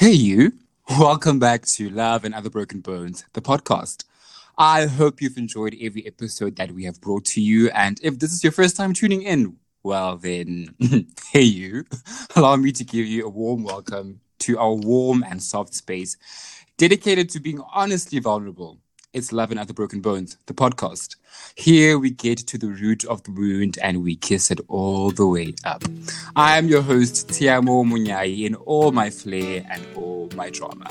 Hey, you. Welcome back to Love and Other Broken Bones, the podcast. I hope you've enjoyed every episode that we have brought to you. And if this is your first time tuning in, well, then, hey, you. Allow me to give you a warm welcome to our warm and soft space dedicated to being honestly vulnerable. It's Love and Other Broken Bones, the podcast. Here we get to the root of the wound and we kiss it all the way up. I am your host, Tiamo Munyai, in all my flair and all my drama.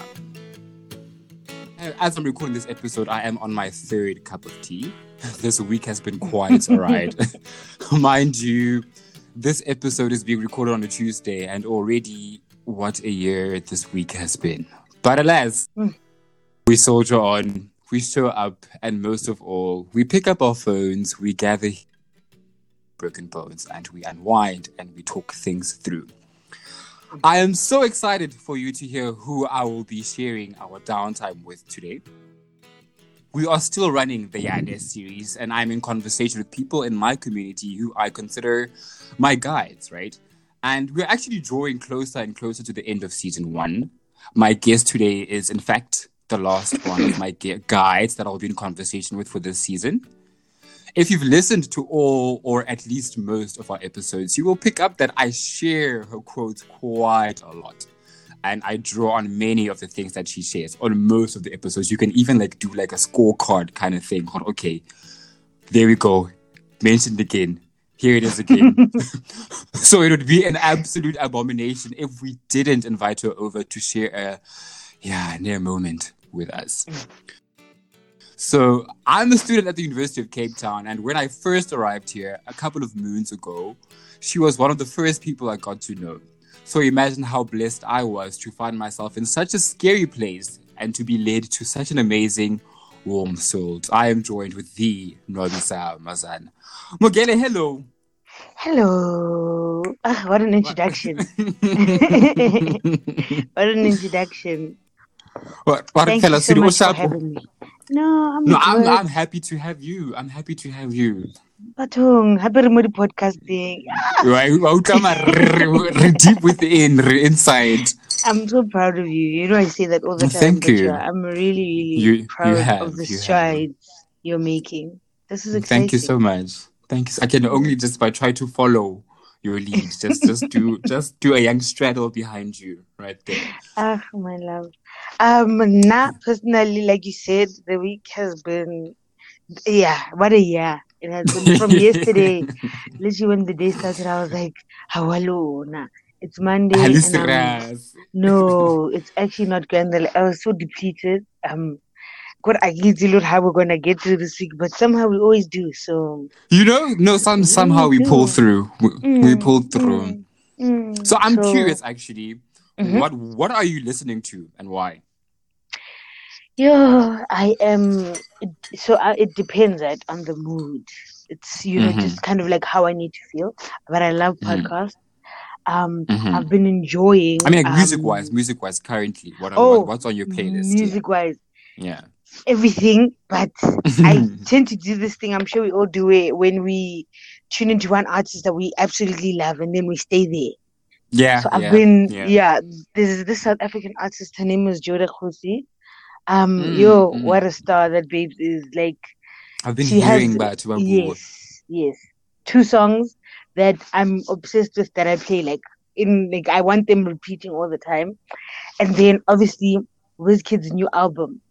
As I'm recording this episode, I am on my third cup of tea. This week has been quite a ride. Mind you, this episode is being recorded on a Tuesday, and already what a year this week has been. But alas, Mm. we soldier on, we show up, and most of all, we pick up our phones, we gather broken bones, and we unwind and we talk things through. I am so excited for you to hear who I will be sharing our downtime with today. We are still running the Yande series, and I'm in conversation with people in my community who I consider my guides, right? And we're actually drawing closer and closer to the end of season one. My guest today is, in fact, the last one of my gu- guides that I'll be in conversation with for this season. If you've listened to all or at least most of our episodes, you will pick up that I share her quotes quite a lot. And I draw on many of the things that she shares on most of the episodes. You can even like do like a scorecard kind of thing. on Okay, there we go. Mentioned again. Here it is again. so it would be an absolute abomination if we didn't invite her over to share a yeah, near moment with us. So I'm a student at the University of Cape Town, and when I first arrived here a couple of moons ago, she was one of the first people I got to know. So imagine how blessed I was to find myself in such a scary place and to be led to such an amazing, warm soul. I am joined with the Nobisa Mazan. Mogele, hello. Hello. Ah, what an introduction. what an introduction. What, what Thank tell you so much for having me. No, I'm No, I'm. I'm happy to have you. I'm happy to have you. Bathong, happy remote podcasting. Right? Wa utlwa mara re- re deep within, re inside. I'm so proud of you. You know, I say that all the time. thank you. I'm really, really You- you proud have, of the you have. strides you're making. This is exciting. Thank you so much. Thank you. I can only just by try to follow your lead. Just just do just do a young straddle behind you right there. Ah, my love. Um, not personally, like you said, the week has been, yeah, what a year. It has been from yesterday. Literally, when the day started, I was like, Hawalona. It's Monday. And I'm, no, it's actually not grand. I was so depleted. Um, God, I look how we're gonna get through this week, but somehow we always do. So You know, no, some somehow we pull through. We, we Mm, pull through. mm, mm. So I'm So- curious, actually. Mhm. What what are you listening to and why? Yeah, I am. So uh, it depends, right, on the mood. It's you know Mhm. just kind of like how I need to feel. But I love Mhm. podcasts. Um, Mhm. I've been enjoying. I mean, like um, music wise, music wise, currently, what, Oh, what what's on your playlist? music wise, Yeah. everything. But I tend to do this thing. I'm sure we all do it when we tune into one artist that we absolutely love, and then we stay there. yeah. So I've yeah, been, yeah. yeah. There's this South African artist. Her name is Joda Khosi. Um, Mm, yo, mm. what a star that babe is! Like, I've been she hearing has about Tubabu. yes, yes, two songs that I'm obsessed with that I play. Like, in like, I want them repeating all the time. And then obviously, Wizkid's new album.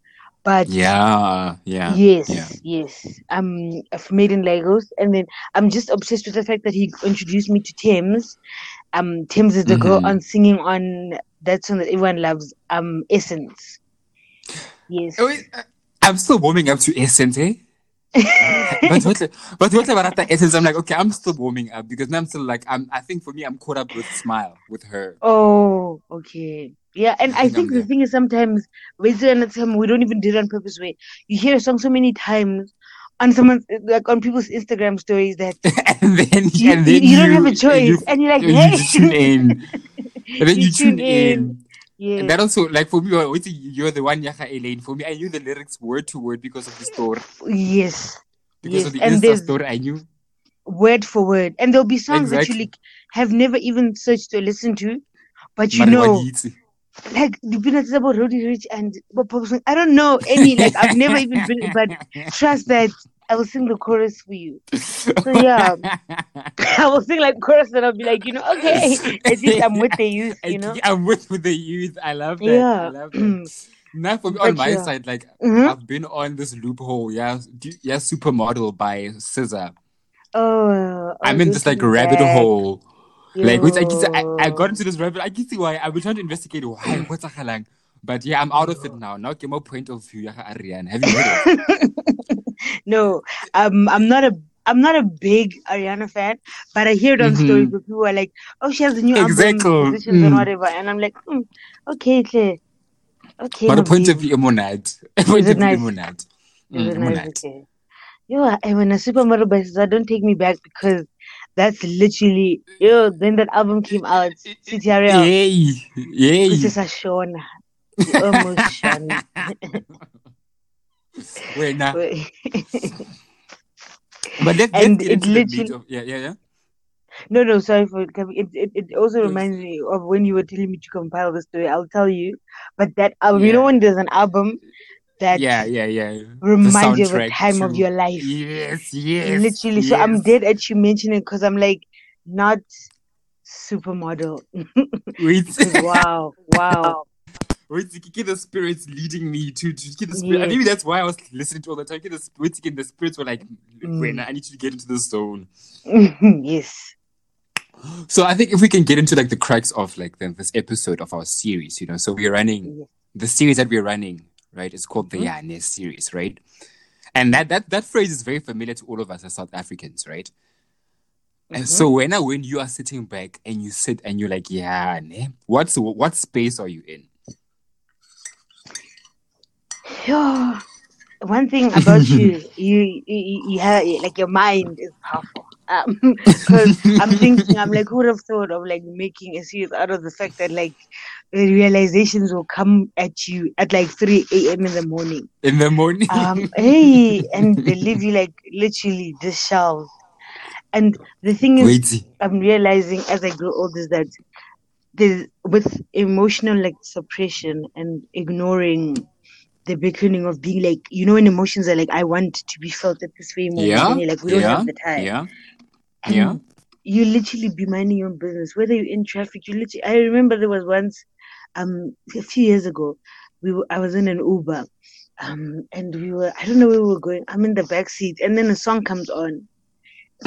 But Yeah, yeah. yes, yeah. yes, um, I've made in Lagos, and then I'm just obsessed with the fact that he introduced me to Tems. Um, Tems is the girl Mhm. on singing on that song that everyone loves, um, Essence. Yes. Oh, uh, I'm still warming up to Essence, eh? but what, but what about the Essence? I'm like, okay, I'm still warming up because now I'm still like, I'm. I think for me, I'm caught up with Smile with her. Oh, okay. Yeah, and I I think think I'm the thing is sometimes the time we don't even do it on purpose. Where you hear a song so many times on someone's like on people's Instagram stories that and then, you, and then you, you don't have a you- choice, you- and you're like, you hey, just tune in, and then you, You tune, tune in. in. Yeah, And that also, like for me, uh, you're the one, Yaha Elaine. For me, I knew the lyrics word to word because of the store. yes, Because yes, of the and Insta story, I knew. word for word, and there'll be songs that you like have never even searched or listened to, but you know, like the peanuts about Roddy Ricch and. I don't know any like I've never even been but trust that I will sing the chorus for you. So yeah. I will sing like chorus and I'll be like, you know, okay. At least I'm with the youth, you know. I'm with with the youth. I love that. Yeah. I love that. Now for me, on my yeah. side, like Mhm. I've been on this loophole. Yeah, yeah, supermodel by SZA. Oh, I'm oh, in this like rabbit back. hole. Like which I I, I got into this rabbit. I can see why. I've been trying to investigate why. What's a But yeah, I'm out of it now. Now, give my point of view. yeah, Ariana. Have you heard it? No, um, I'm not a I'm not a big Ariana fan, but I hear it on Mhm. stories where people are like, "Oh, she has a new Exactly. album, positions and Mm. whatever," and I'm like, mm, "Okay, okay." But a point of view, Emonad. A point of view. Is Mm, it nice? Emonad. Okay. Yo, I when a supermodel by SZA, don't take me back because that's literally yo. Then that album came out, CTRL, Yay! Yay! Princess Shona, almost Shona. Wait, now. But let's, let's And it literally- of yeah, yeah, yeah. No, no, sorry for coming. It, it, it also Yes. reminds me of when you were telling me to compile the story. I'll tell you. But that album, you know, when there's an album that Yeah, yeah, yeah. Reminds you of a time of your life. Yes, yes. Literally. So I'm dead at you mentioning because I'm like, not supermodel. Wow, wow. wait, to get the spirits leading me to to get the spirit. Yes. Maybe that's why I was listening to all the time. Get the. The spirits were like, Mm. when I need you to get into the zone. yes. So I think if we can get into like the crux of like the, this episode of our series, you know, so we're running the series that we're running, right? It's called the Mhm. Yane series, right? And that that that phrase is very familiar to all of us as South Africans, right? And Mhm. so when I, when you are sitting back and you sit and you're like, yeah, ne, what's what space are you in? Yo, one thing about you, you, you, you have like your mind is powerful. Because I'm thinking, I'm like, who would have thought of like making a series out of the fact that like the realizations will come at you at like 3 a.m. in the morning. In the morning. Um, hey, and they leave you like literally the disheveled. And the thing is, Wait. I'm realizing as I grow older is that there's with emotional like suppression and ignoring the beckoning of being like you know when emotions are like I want to be felt at this very moment Yeah. like we don't yeah. have the time Yeah. and yeah. you literally be minding your own business whether you're in traffic you literally I remember there was once um a few years ago we were, I was in an Uber um and we were I don't know where we were going I'm in the back seat and then a song comes on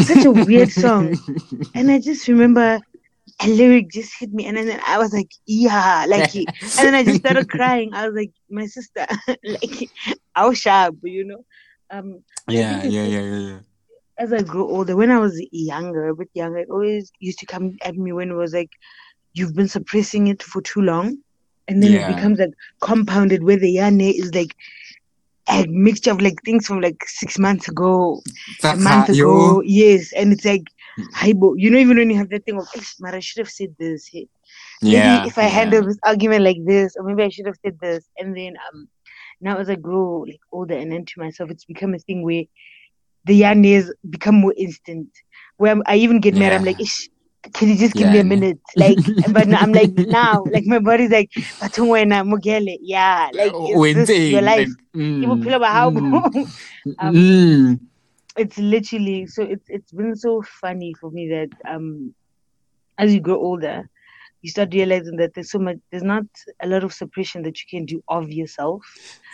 such a weird song and I just remember a lyric just hit me, and then I was like, yeah, like, and then I just started crying. I was like, my sister, like, I was sharp, you know. Um, yeah, yeah, yeah, yeah, yeah. as I grew older, when I was younger, a bit younger, it always used to come at me when it was like, you've been suppressing it for too long, and then Yeah. it becomes like compounded where the yane is like a mixture of like things from like six months ago, a month ago, yes, and it's like, Haibo, you know, even when you have that thing of, "Ish, man, I should have said this. Hey, maybe Yeah. if I yeah. handle this argument like this, or maybe I should have said this. And then um now as I grow like older and into myself, it's become a thing where the yarn become more instant. Where I'm, I even get mad, I'm like, Ish, can you just give me a minute? Like, but I'm like, now, like my body's like, yeah, like is this your life? mm, phela mm, Um, mm. it's literally so it's it's been so funny for me that um as you grow older you start realizing that there's so much there's not a lot of suppression that you can do of yourself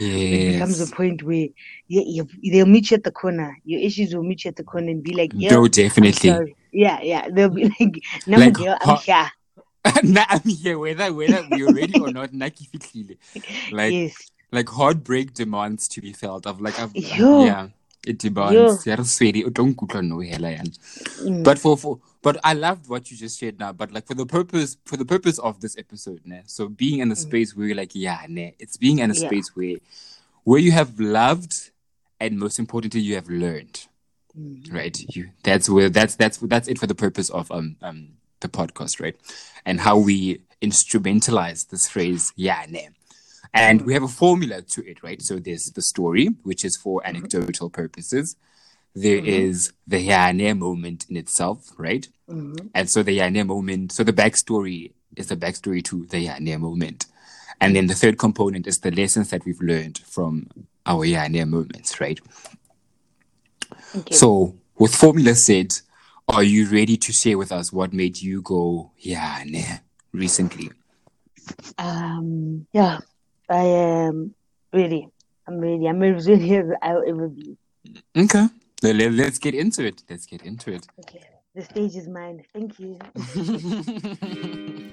Yes. it becomes a point where you, you, they'll meet you at the corner your issues will meet you at the corner and be like yeah No, definitely. Yeah yeah they'll be like no Like, girl i'm here nah, I'm here, whether whether we're ready or not. Naki. Like yes like heartbreak demands to be felt. Of like, I've, Yo. yeah, it demands. Yeah, sweetie, don't kutlwa no hela yan. Mm. But for, for but I loved what you just shared now. But like for the purpose for the purpose of this episode, ne, so being in a space where you're like, yeah, ne, it's being in a Mm. Yeah. space where where you have loved and most importantly you have learned. Mm. Right. You that's where that's that's that's it for the purpose of um um the podcast, right? And how we instrumentalize this phrase, yeah, ne. And we have a formula to it, right? So there's the story, which is for anecdotal purposes. There is the Yane moment in itself, right? Mhm. And so the Yane moment, so the backstory is the backstory to the Yane moment. And then the third component is the lessons that we've learned from our yeah near moments, right? Okay. So with formula said, are you ready to share with us what made you go yeah nah recently? Um, yeah, I am ready. I'm ready. I'm as ready as I'll ever be. Okay. Let- let- Let's get into it. Let's get into it. Okay, the stage is mine. Thank you.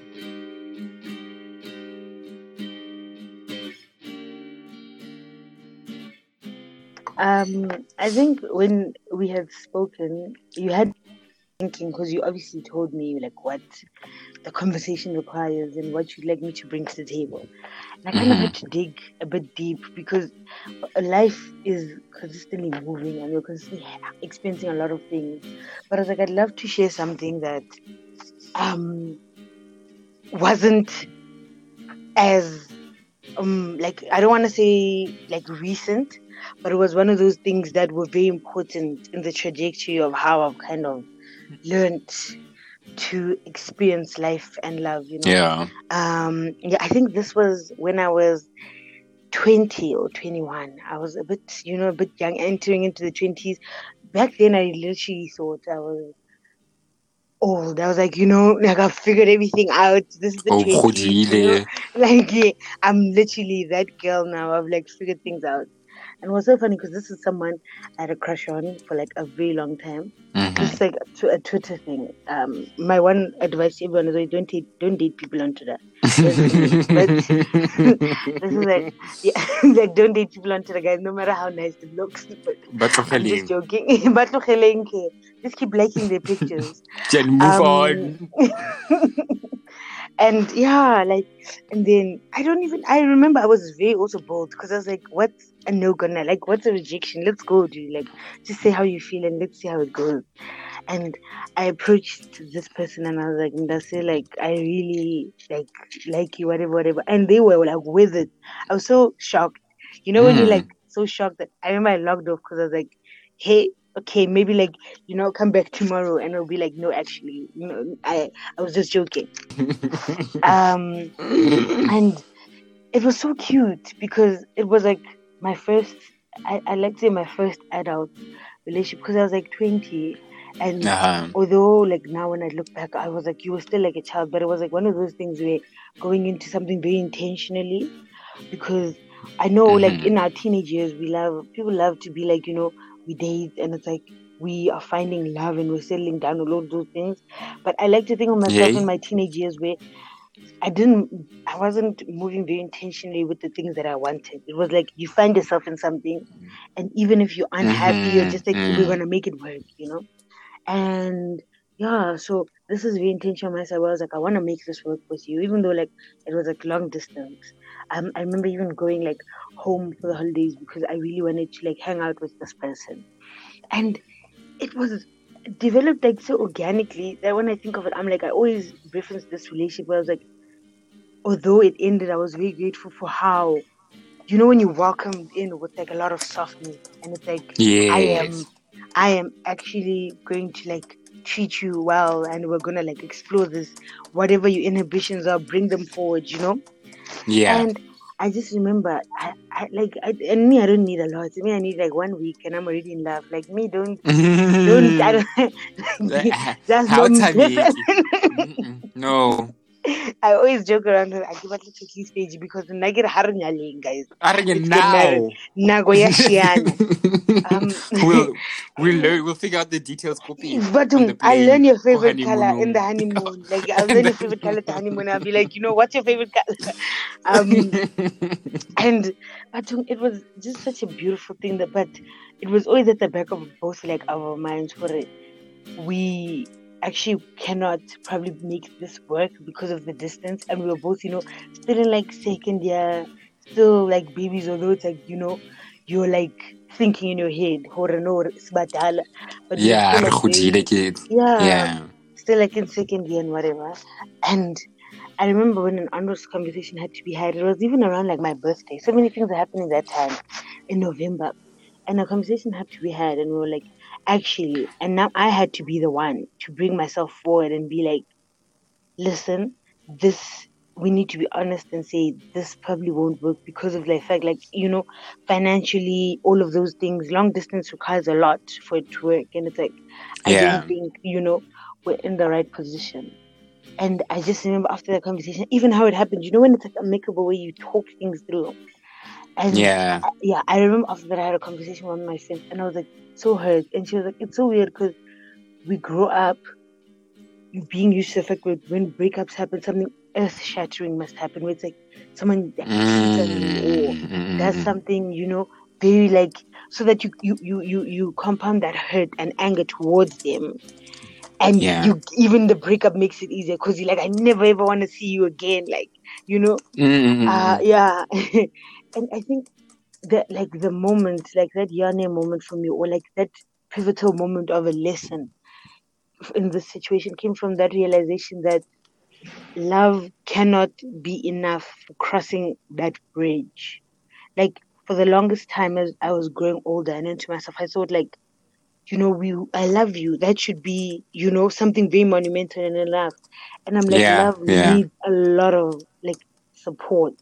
Um, I think when we had spoken, you had thinking because you obviously told me like what the conversation requires and what you'd like me to bring to the table. And I kind of had to dig a bit deep because life is consistently moving and you're constantly experiencing a lot of things. But I was like, I'd love to share something that um wasn't as um like I don't want to say like recent, but it was one of those things that were very important in the trajectory of how I've kind of learned to experience life and love. You know. Yeah. Um. Yeah. I think this was when I was. 20 or 21 i was a bit you know a bit young entering into the 20s back then i literally thought i was old i was like you know like i figured everything out this is the Oh, 20s you know? Like yeah, I'm literally that girl now. I've like figured things out, and it was so funny because this is someone I had a crush on for like a very long time. Mhm. It's like a, a Twitter thing. Um, my one advice to everyone is like, don't date don't date people on Twitter. this is like yeah, like don't date people on Twitter, guys. No matter how nice it looks, but But I'm just joking. but just keep liking their pictures. Then move Um, on. And yeah, like, and then I don't even. I remember I was very also bold because I was like, "What's a no gonna like? What's a rejection? Let's go, dude. Like, just say how you feel and let's see how it goes." And I approached this person and I was like, "Ndase, like, I really like like you, whatever, whatever." And they were like with it. I was so shocked. You know when you're Mm. like so shocked that I remember I logged off because I was like, "Hey." Okay, maybe like you know, come back tomorrow, and it'll be like, no, actually, you know, I I was just joking. Um, and it was so cute because it was like my first I, I like to say my first adult relationship because I was like 20 and uh-huh. although like now when I look back I was like you were still like a child but it was like one of those things where going into something very intentionally because I know like Mhm. in our teenage years we love people love to be like you know we date and it's like we are finding love and we're settling down a lot of those things but I like to think of myself Yay. in my teenage years where I didn't I wasn't moving very intentionally with the things that I wanted. It was like you find yourself in something and even if you're unhappy, you're Mhm, just like mm. we're gonna make it work, you know? And yeah, so this is very intentional on my side where I was like, I wanna make this work with you, even though like it was like long distance. Um, I remember even going like home for the holidays because I really wanted to like hang out with this person. And it was developed like so organically that when I think of it, I'm like I always reference this relationship where I was like, although it ended, I was very grateful for how, you know, when you welcomed in with like a lot of softness, and it's like I am, I am actually going to like treat you well, and we're gonna like explore this, whatever your inhibitions are, bring them forward, you know. Yeah. And I just remember, I, I like, I, and me, I don't need a lot. Me, I need like one week, and I'm already in love. Like me, don't, don't, I don't. That's How me. No. I always joke around her. I give a little key stage because nagir ke re ha re nyaleng, guys. Let's now? shiana. Um, we'll we'll learn. We'll figure out the details. Copy. But um, I learn your favorite color in the honeymoon. honeymoon. Like I'll learn your favorite color at the honeymoon. I'll be like, you know, what's your favorite color? Um, and but um, it was just such a beautiful thing that, but it was always at the back of both like our minds for it. We actually cannot probably make this work because of the distance, and we were both, you know, still in like second year, still like babies. Although it's like you know, you're like thinking in your head, "Hore no, it's badala," but yeah, still, like, yeah, Yeah. still like in second year and whatever. And I remember when an honors conversation had to be had, it was even around like my birthday. So many things are happening that time in November. And a conversation had to be had, and we were like, actually, and now I had to be the one to bring myself forward and be like, listen, this we need to be honest and say this probably won't work because of the fact, like you know, financially, all of those things. Long distance requires a lot for it to work, and it's like I Yeah. don't think you know we're in the right position. And I just remember after that conversation, even how it happened. You know, when it's like amicable, where you talk things through. And Yeah. I- yeah, I remember after that I had a conversation with my friends, and I was like so hurt, and she was like, "It's so weird because we grow up being used to the fact that when breakups happen, something earth shattering must happen. Where it's like someone that cheats on or Mm, does mm, something, you know, very like so that you you you you, you compound that hurt and anger towards them. And Yeah. you even the breakup makes it easier because you're like, I never ever want to see you again. Like, you know, mm, mm, uh, mm. yeah. and I think that like the moment, like that Yane moment for me, or like that pivotal moment of a lesson in this situation came from that realization that love cannot be enough for crossing that bridge. Like for the longest time as I was growing older and into myself, I thought like, you know, we I love you. That should be, you know, something very monumental in love. And I'm like, Yeah, love yeah. needs a lot of like support,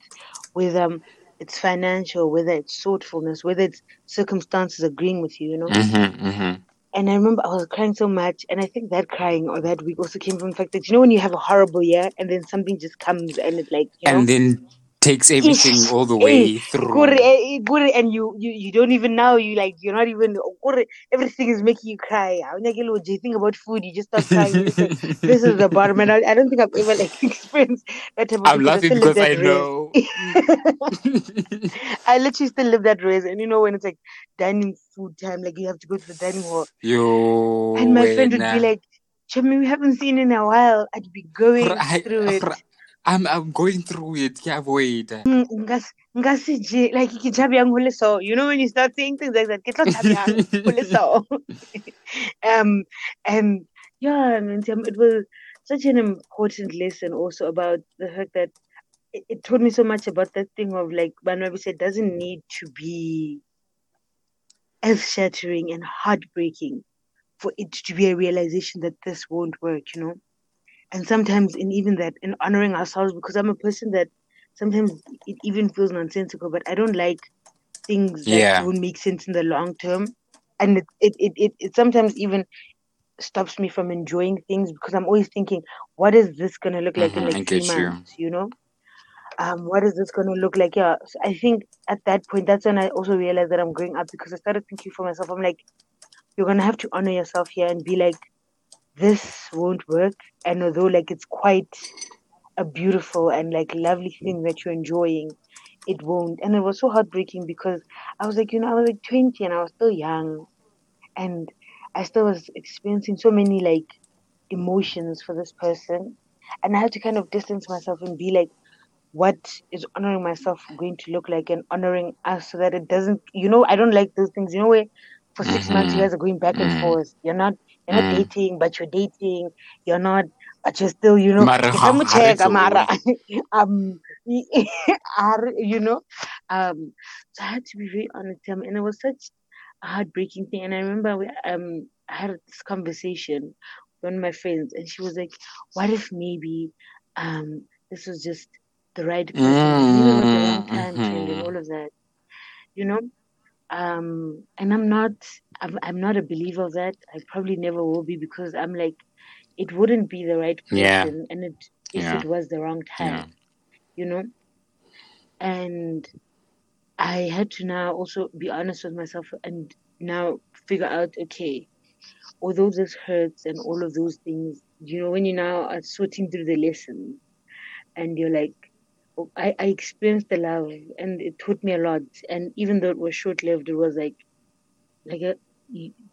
with um, it's financial, whether it's thoughtfulness, whether it's circumstances agreeing with you, you know. Mhm, mhm. And I remember I was crying so much, and I think that crying or that week also came from the fact that you know when you have a horrible year and then something just comes and it's like you know And then takes everything Ish, all the eh, way through. Gore, eh, gore, and you, you you don't even know you like you're not even gore, everything is making you cry. When you get think about food, you just start crying. You just like, this is the bottom, and I, I don't think I've ever like experienced that type of I'm thing, 'cause I laughing because I know. I literally still live that race, and you know when it's like dining food time, like you have to go to the dining hall, Yo, and my friend would be like, "Chummy, we haven't seen in a while." I'd be going I- through it. I'm I'm going through it. Yeah, wait. Mm, like ke jabang ho le so you know when you start saying things like that ke tlo jabang ho le so um and yeah I mean, it was such an important lesson also about the fact that it, it taught me so much about that thing of like Banwabi said doesn't need to be earth shattering and heartbreaking for it to be a realization that this won't work you know and sometimes in even that in honoring ourselves because i'm a person that sometimes it even feels nonsensical but i don't like things that Yeah. don't make sense in the long term and it it, it, it, it sometimes even stops me from enjoying things because i'm always thinking what is this going to look like Mhm, in like three get you. you know um what is this going to look like yeah so i think at that point that's when i also realized that i'm growing up because i started thinking for myself i'm like you're going to have to honor yourself here and be like this won't work. And although like it's quite a beautiful and like lovely thing that you're enjoying it won't. And it was so heartbreaking because i was like you know i was like 20 and i was still young. And i still was experiencing so many like emotions for this person. And i had to kind of distance myself and be like what is honoring myself going to look like and honoring us so that it doesn't you know i don't like those things. You know where for 6 months you Mhm. guys are going back and Mm. forth. You're not you're not Mm. dating but you're dating. You're not but you're still you know Mara ke ha- sa mo ha re check-a, mara um you know um so i had to be very honest with him and it was such a heartbreaking thing. And i remember we, um i had this conversation with one of my friends and she was like what if maybe um this was just the right person? Maybe it was the wrong time friend and all of that. You know um and i'm not I'm, I'm not a believer of that i probably never will be because i'm like it wouldn't be the right person Yeah. and it if Yeah. it was the wrong time Yeah. you know and i had to now also be honest with myself and now figure out okay although this hurts and all of those things you know when you now are sorting through the lessons and you're like I, I experienced the love and it taught me a lot and even though it was short lived it was like like a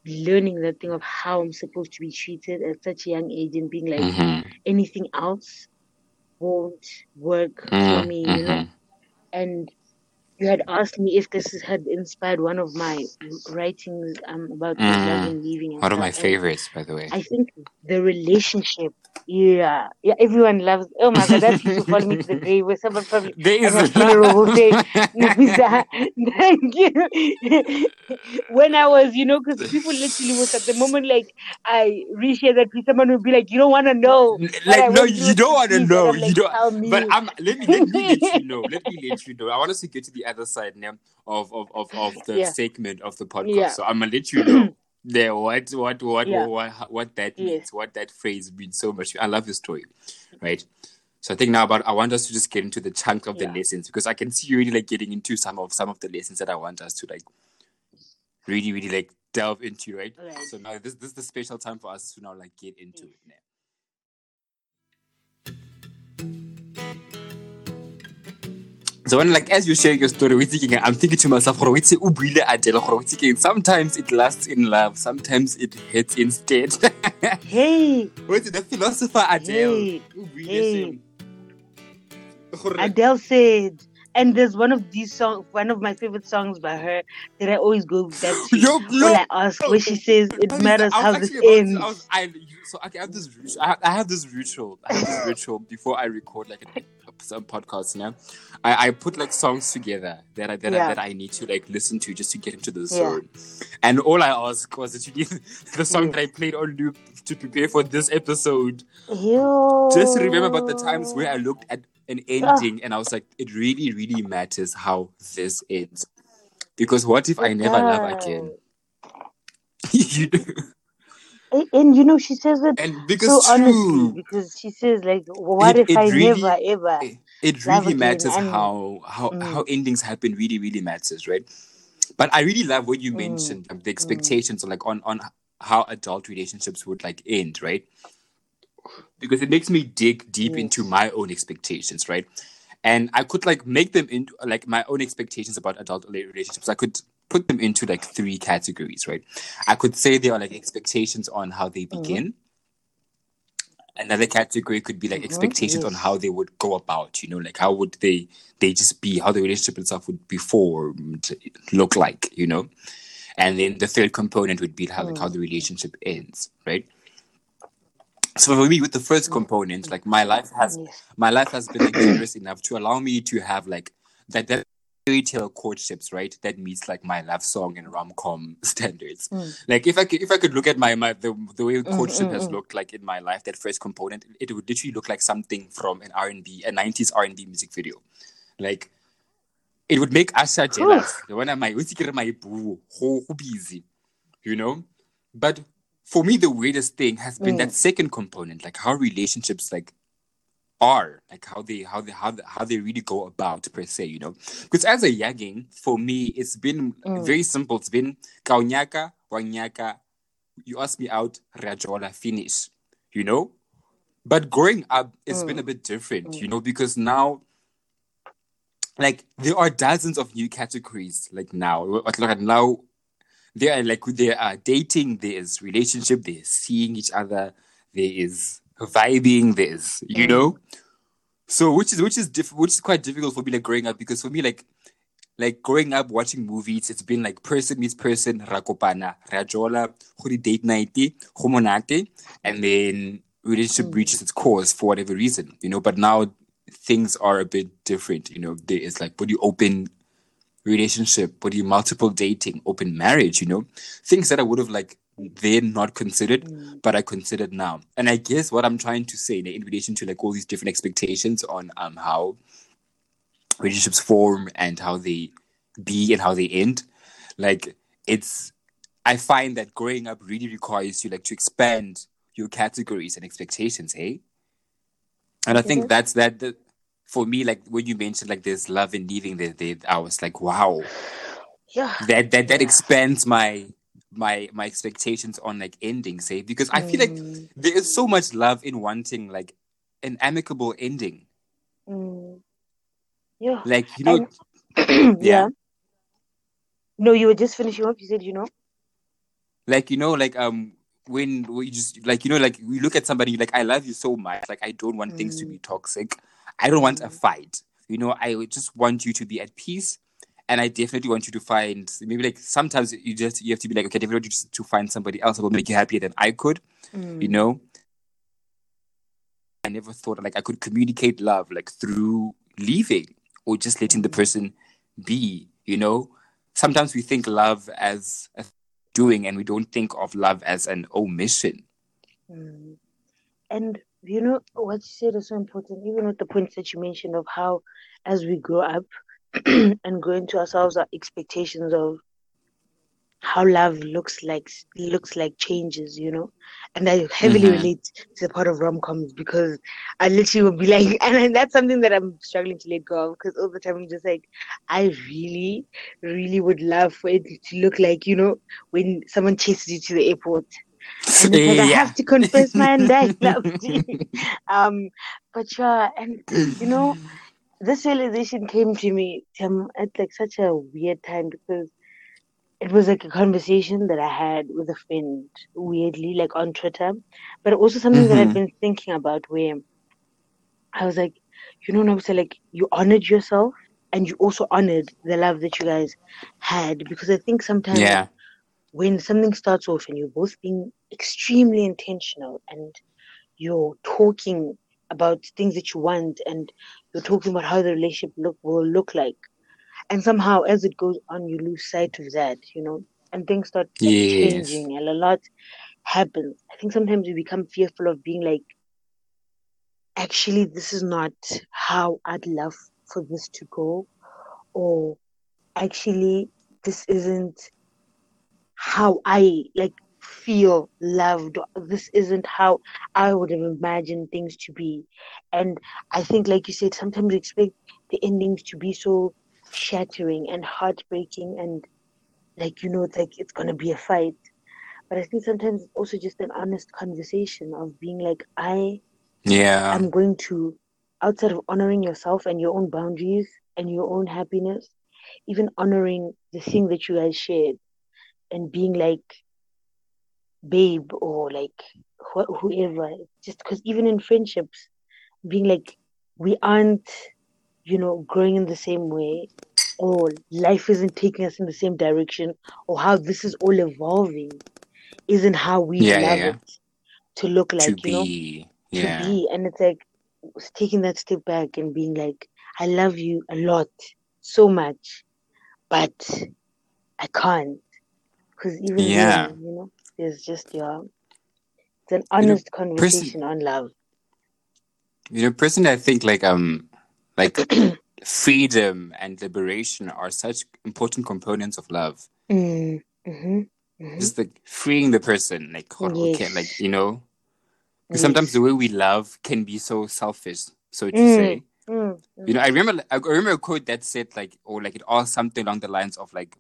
learning that thing of how I'm supposed to be treated at such a young age and being like Mhm. anything else won't work for Mm, me, you know. mhm. And you had asked me if this had inspired one of my writings um, about mm. leaving. one of my favorites, by the way. I think the relationship. Yeah, yeah. Everyone loves. Oh my god, that people follow me to the grave. Where someone probably there is a funeral will say, "Thank you." when I was, you know, because people literally was at the moment like I reshare that with someone would be like, "You don't want to know." Like, no, you don't want to know. Like, you don't. But I'm. Let me let me let you know. Let me let you know. I want us to get to the other side now of of of, of the yeah. segment of the podcast. Yeah. So I'm gonna let you know there what what what yeah. what, what that means, what that phrase means so much. I love your story, right? So I think now about I want us to just get into the chunk of the lessons because I can see you really like getting into some of some of the lessons that I want us to like really really like delve into, right? right. So now this this is the special time for us to now like get into it now. So when like as you share your story with thinking, I'm thinking to myself, sometimes it lasts in love, sometimes it hits instead. hey. What's the philosopher Adele? Hey. hey. Adele said, and there's one of these songs, one of my favorite songs by her that I always go back to yo, when I ask where she says it matters how this ends. I was, I, so I have this, I have this ritual, I have this ritual before I record like an podcasts now. I, I put like songs together that I that, yeah. I, that I need to like listen to just to get into the zone. Yeah. And all I asked was that you give the song mm. that I played on loop to prepare for this episode. Ew. Just remember about the times where I looked at an ending and I was like, it really, really matters how this ends. Because what if I never love again? you know? And, and, you know, she says it and because so honestly because she says like, "What it, if it I really, never ever?" It, it really matters and, how how mm. how endings happen. Really, really matters, right? But I really love what you mm. mentioned um, the mm. expectations, mm. like on on how adult relationships would like end, right? Because it makes me dig deep yes. into my own expectations, right? And I could like make them into like my own expectations about adult relationships. I could put them into like three categories, right? I could say they are like expectations on how they mm-hmm. begin. Mm-hmm. Another category could be like mm-hmm. expectations yes. on how they would go about, you know, like how would they they just be, how the relationship itself would be formed, look like, you know. And then the third component would be how mm. like how the relationship ends, right? So for me, with the first mm. component, like my life has my life has been like, generous enough to allow me to have like that that fairy tale courtships, right? That meets like my love song and rom com standards. Mm. Like if I could, if I could look at my, my the, the way mm, courtship mm, has mm. looked like in my life, that first component, it would literally look like something from an R and B, a nineties R and B music video. Like it would make Usher jealous. the one my my boo, busy, you know. But for me, the weirdest thing has been that mm. second component, like how relationships like are like how they how they how, how they really go about per se you know because as a yagging for me it's been mm. very simple it's been kaunyaka wanyaka you ask me out rajola finish you know but growing up it's mm. been a bit different mm. you know because now like there are dozens of new categories like now like now there are like there are dating there is relationship there's seeing each other there is vibing this, you mm. know. So which is which is diff- which is quite difficult for me like growing up because for me like like growing up watching movies, it's been like person meets person, rakopana, rajola, hori date night, homonate, and then relationship mm. reaches its course for whatever reason, you know. But now things are a bit different, you know. There is like body open relationship, body multiple dating, open marriage, you know, things that I would have like then not considered, mm. but I considered now. And I guess what I'm trying to say in relation to like all these different expectations on um how relationships form and how they be and how they end, like it's I find that growing up really requires you like to expand your categories and expectations, hey? And I think mm-hmm. that's that the, for me, like when you mentioned like there's love and leaving there, I was like, wow. Yeah. That that that yeah. expands my my my expectations on like endings, say because I feel like mm. there is so much love in wanting like an amicable ending. Mm. Yeah. Like you know. Yeah. yeah. No, you were just finishing up. You said you know. Like you know, like um, when we just like you know, like we look at somebody like I love you so much. Like I don't want mm. things to be mm. toxic. I don't want a mm. fight. You know, I just want you to be at peace and I definitely want you to find maybe like sometimes you just you have to be like okay, I definitely want you to find somebody else that will make you happier than I could, Mm. you know. I never thought like I could communicate love like through leaving or just letting the person be, you know. Sometimes we think love as a doing and we don't think of love as an omission. Mm. And you know what you said is so important, even with the points that you mentioned of how, as we grow up and grow to ourselves, our expectations of how love looks like looks like changes, you know. And I heavily Mhm. relate to the part of rom coms because I literally would be like, and that's something that I'm struggling to let go of because all the time I'm just like, I really, really would love for it to look like, you know, when someone chases you to the airport and like, I have to confess my undying love. Um, but yeah, and you know, this realization came to me at like such a weird time because it was like a conversation that I had with a friend, weirdly, like on Twitter, but also something that I'd Mhm. been thinking about where I was like, you know, Nobisa, like you honored yourself and you also honored the love that you guys had because I think sometimes Yeah. when something starts off and you're both being extremely intentional and you're talking about things that you want and you're talking about how the relationship look will look like. And somehow as it goes on you lose sight of that you know? And things start Yes. changing and a lot happens. I think sometimes we become fearful of being like actually this is not how i'd love for this to go or actually this isn't how I like feel loved. This isn't how I would have imagined things to be. And I think, like you said, sometimes expect the endings to be so shattering and heartbreaking and like you know, it's like it's gonna be a fight. But I think sometimes it's also just an honest conversation of being like, I Yeah. i'm going to, outside of honoring yourself and your own boundaries and your own happiness, even honoring the thing that you guys shared and being like, babe, or like wh- whoever. Just because even in friendships, being like, we aren't, you know, growing in the same way, or life isn't taking us in the same direction, or how this is all evolving isn't how we Yeah, love yeah. it to look like, to you know be. to Yeah. be and it's like taking that step back and being like i love you a lot so much but i can't because even Yeah. then you know there's just your it's an honest conversation on love. You know, personally, I think like um, like freedom and liberation are such important components of love. mm, hmm hmm Just like freeing the person, like or- or can- like you know, because sometimes the way we love can be so selfish, so to Mm. say. Mm, You know, I remember I remember a quote that said like, or like it all something along the lines of like,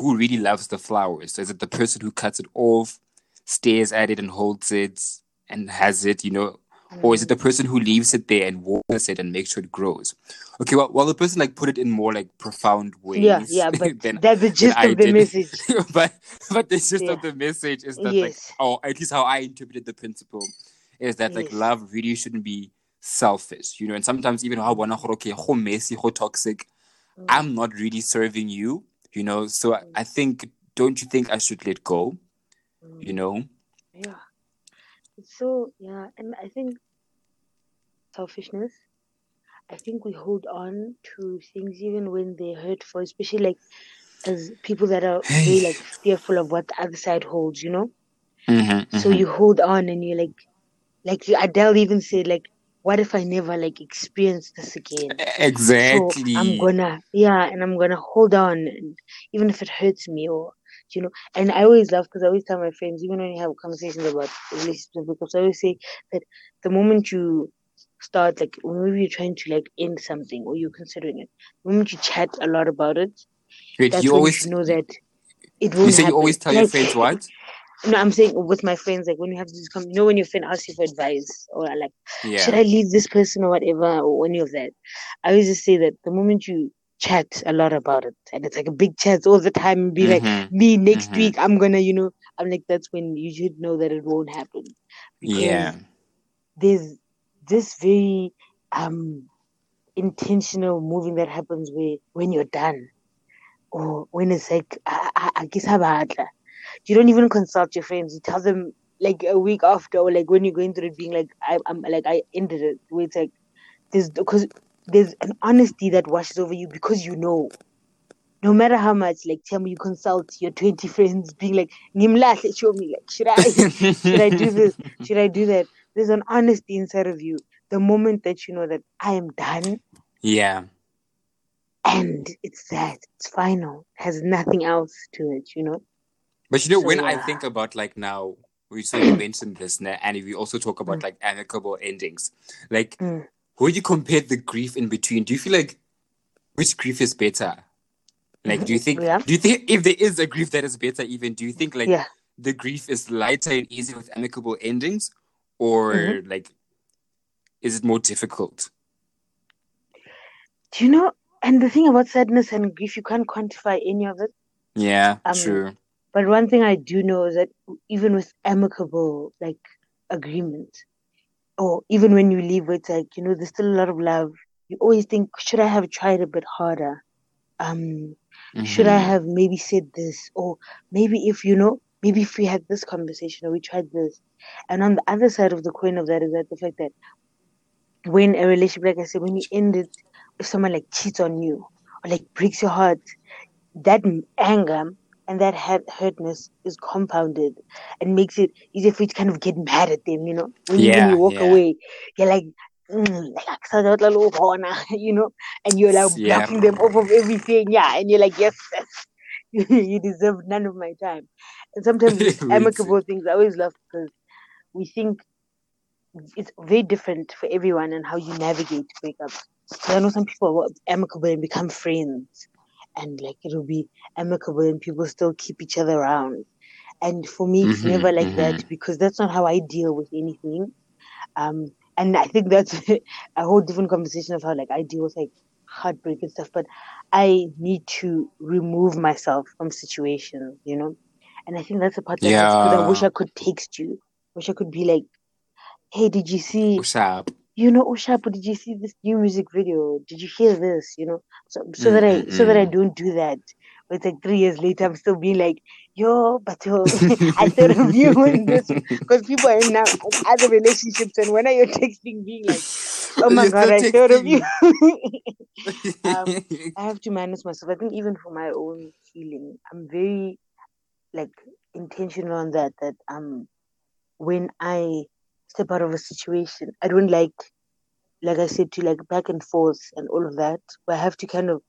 who really loves the flowers? Is it the person who cuts it off, stares at it and holds it and has it? You know, or is it the person who leaves it there and waters it and makes sure it grows? Okay, well, well, the person like put it in more like profound ways. yeah yeah but than, that's the gist of the did. message but but the gist Yeah. of the message is that like, yes or at least how I interpreted the principle is that like Yes. love really shouldn't be selfish, you know. And sometimes even how one okay, how messy, how toxic, Mm. I'm not really serving you, you know. So I, I think, don't you think I should let go, you Mm. know? Yeah. So yeah, and I think selfishness. I think we hold on to things even when they're hurtful, especially like as people that are very like fearful of what the other side holds, you know. Mm-hmm, So you hold on and you're like, like Adele even said, like, what if I never like experience this again? exactly. So I'm gonna, yeah, and I'm gonna hold on, and even if it hurts me, or you know. And I always laugh because I always tell my friends, even when you have conversations about relationships, because I always say that the moment you start, like, whenever you're trying to like end something or you're considering it, the moment you chat a lot about it, Wait, that's you when always you know that it won't you say you always tell your friends what? No, I'm saying with my friends, like when you have to come, you know, when your friend asks you for advice or like should I leave this person or whatever or any of that. I always just say that the moment you chat a lot about it and it's like a big chat all the time and be like Mhm. me next Mhm. week I'm gonna you know I'm like that's when you should know that it won't happen because Yeah. there's this very um intentional moving that happens where when you're done or when it's like I, I, I guess batla. You don't even consult your friends. You tell them like a week after, or like when you're going through it, being like I, I'm like I ended it. Where it's like there's because there's an honesty that washes over you because you know. No matter how much, like tell me you consult your 20 friends, being like, Nimlahle, show me, like, should I should I do this? Should I do that? There's an honesty inside of you. The moment that you know that I am done, Yeah. and it's that, it's final, has nothing else to it, you know? But you know, So, when I think about like now, we sort of mentioned this, and we also talk about like amicable endings. Like, Mm. when you compare the grief in between, do you feel like which grief is better? Like, do you think? Yeah. Do you think if there is a grief that is better, even do you think like Yeah. the grief is lighter and easier with amicable endings, or Mm-hmm. like is it more difficult? Do you know? And the thing about sadness and grief, you can't quantify any of it. Yeah, Um, true. But one thing I do know is that even with amicable like agreement, or even when you leave, it's like you know there's still a lot of love. You always think, should I have tried a bit harder? Um, should I Mhm. have maybe said this, or maybe if you know, maybe if we had this conversation or we tried this. And on the other side of the coin of that is that the fact that when a relationship, like I said, when you end it, if someone like cheats on you or like breaks your heart, that anger and that hurtness is compounded and makes it easier for you to kind of get mad at them, you know? When, you, when Yeah, you walk yeah. away, you're like, mm, like, "Aksadotla hona," you know, and you're like Yeah. blocking them off of everything, yeah, and you're like, yes, yes, you deserve none of my time. And sometimes amicable things, I always love because we think it's very different for everyone and how you navigate breakups. So I know some people are amicable and become friends, and like it'll be amicable and people still keep each other around. And for me, it's Mhm, never like mhm. that because that's not how I deal with anything. Um, and I think that's a whole different conversation of how like I deal with like heartbreak and stuff. But I need to remove myself from situations, you know. And I think that's a part that because I wish I could text you, wish I could be like, "Hey, did you see?" What's up? You know, Oshapo, did you see this new music video? Did you hear this? You know, so so that I so that I don't do that. But it's like three years later, I'm still being like, yo, but yo, I thought of you in this because people are in now in other relationships, and when are you texting, being like, oh my You're god, I thought of you. texting. I have to manage myself. I think even for my own healing, I'm very like intentional on that. That um, when I step out of a situation, I don't like, like I said, to like back and forth and all of that. But I have to kind of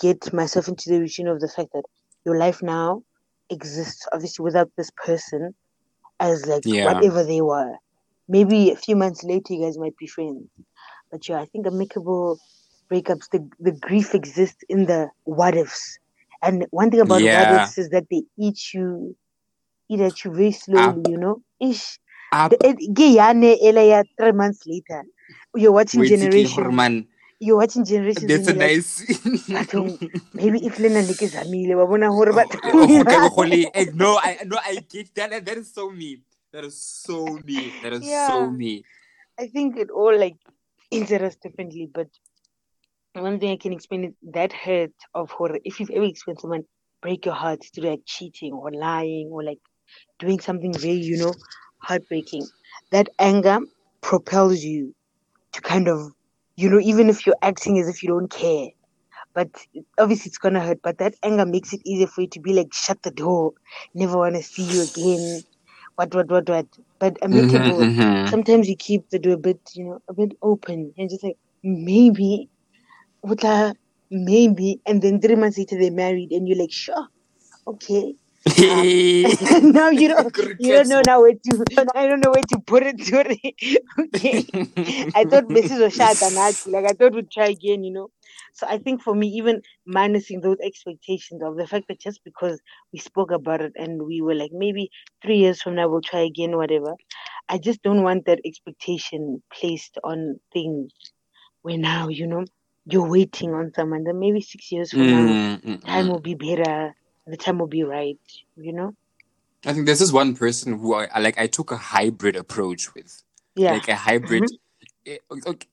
get myself into the routine of the fact that your life now exists obviously without this person as like Yeah. whatever they were. Maybe a few months later, you guys might be friends. But yeah, I think amicable breakups, the the grief exists in the what ifs. And one thing about what ifs is that they eat you, eat at you very slowly, ah. you know. Ish. Up. Ke yane ele ya three months later. You're watching Wait, Generation. You're watching Generations. That's a and you're like, nice. "Bathong, maybe if Lena Nike Zamile, wa bona hore Oh, batho- oh. Eh, no, I no, I get that. That is so me. That is so me. That is Yeah. so me. I think it all like injures us differently, but one thing I can explain is that hurt of horror. If you've ever experienced someone break your heart through like cheating or lying or like doing something very, you know, heartbreaking, that anger propels you to kind of, you know, even if you're acting as if you don't care, but obviously it's gonna hurt. But that anger makes it easier for you to be like, shut the door, never want to see you again. What, what, what, what? But amicable Mhm, mhm. sometimes you keep the door a bit, you know, a bit open and just like maybe, wutla, maybe, and then three months later they're married and you're like, sure, okay. Now you don't, you don't know now where to, I don't know where to put it. Sorry. okay. I thought Mrs. Oshata Nazi, like I thought we'd try again, you know. So I think for me, even minusing those expectations of the fact that just because we spoke about it and we were like, maybe three years from now we'll try again, whatever. I just don't want that expectation placed on things where now, you know, you're waiting on someone. Then maybe six years from now, Mm, mm, time mm. will be better. The time will be right, you know. I think this is one person who I like. I took a hybrid approach with, Yeah. like a hybrid. eh, okay,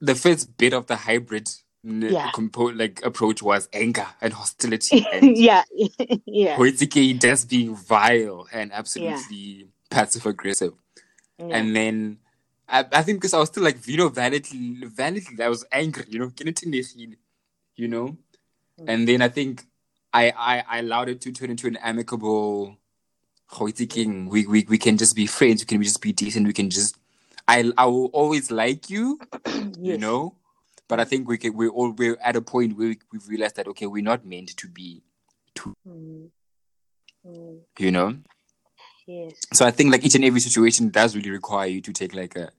the first bit of the hybrid Yeah. compo- like approach was anger and hostility. And yeah, yeah, Hoitike just being vile and absolutely passive aggressive. yeah. And then I, I think because I was still like, you know, validly, validly, I was angry, you know, you know. Mm. And then I think I, I, I allowed it to turn into an amicable. We, we, we can just be friends. We can just be decent. We can just, I, I will always like you, you know. But I think we can, we're all, we're at a point where we, we've realized that, okay, we're not meant to be, Mm. Mm. you know. Yes. So I think like each and every situation does really require you to take like a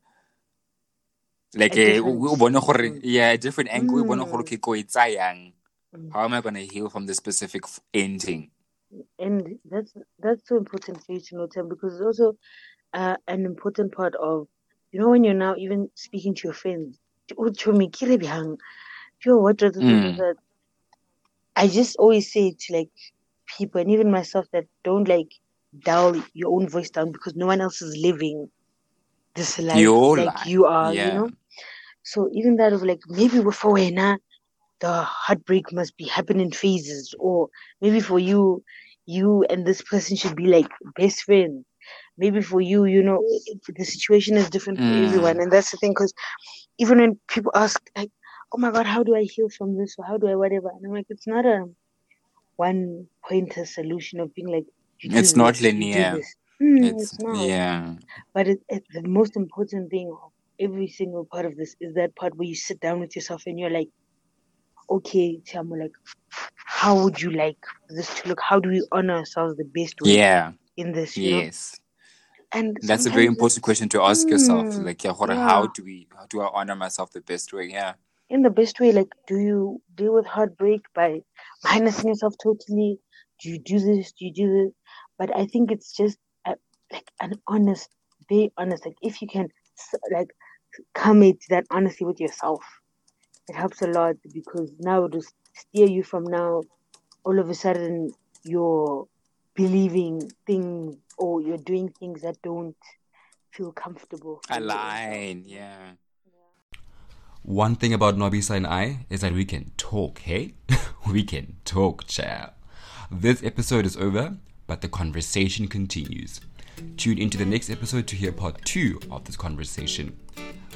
like A a, different- o bona gore Mm. yeah, a different angle. O bona gore Mm. okay, Mm. How am I gonna heal from this specific ending? and that's that's so important for you to know Tim, because it's also uh, an important part of you know when you're now even speaking to your friends "Oh, Chomi, ke re bjang?" you know what are the Mm. that I just always say to like people and even myself that don't like dial your own voice down because no one else is living this life Your like life, you are yeah. you know so even that of like maybe we're for now the heartbreak must be happen in phases or maybe for you you and this person should be like best friends maybe for you you know the situation is different for Mm. everyone and that's the thing because even when people ask like oh my god how do i heal from this or how do i whatever and i'm like it's not a one pointer solution of being like It's not this, linear. Mm, It's, it's not yeah. but it, it, the most important thing of every single part of this is that part where you sit down with yourself and you're like, okay, Tiamo, like, how would you like this to look? How do we honor ourselves the best way Yeah. in this? You know? Yes. And That's a very important question to ask yourself. Mm, Like yeah, gore, how do we how do I honor myself the best way? Yeah. in the best way, like, do you deal with heartbreak by minusing yourself totally? Do you do this? Do you do this? But I think it's just a, like an honest, very honest. Like, if you can, like, come into that honesty with yourself, it helps a lot because now it'll steer you from now. All of a sudden, you're believing things or you're doing things that don't feel comfortable. for you yourself. Align. Yeah. One thing about Nobisa and I is that we can talk, hey? we can talk, child. This episode is over, but the conversation continues. Tune into the next episode to hear part two of this conversation.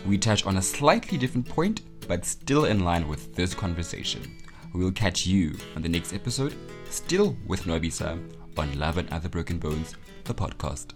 We touch on a slightly different point, but still in line with this conversation. We'll catch you on the next episode, still with Nobisa, on Love and Other Broken Bones, the podcast.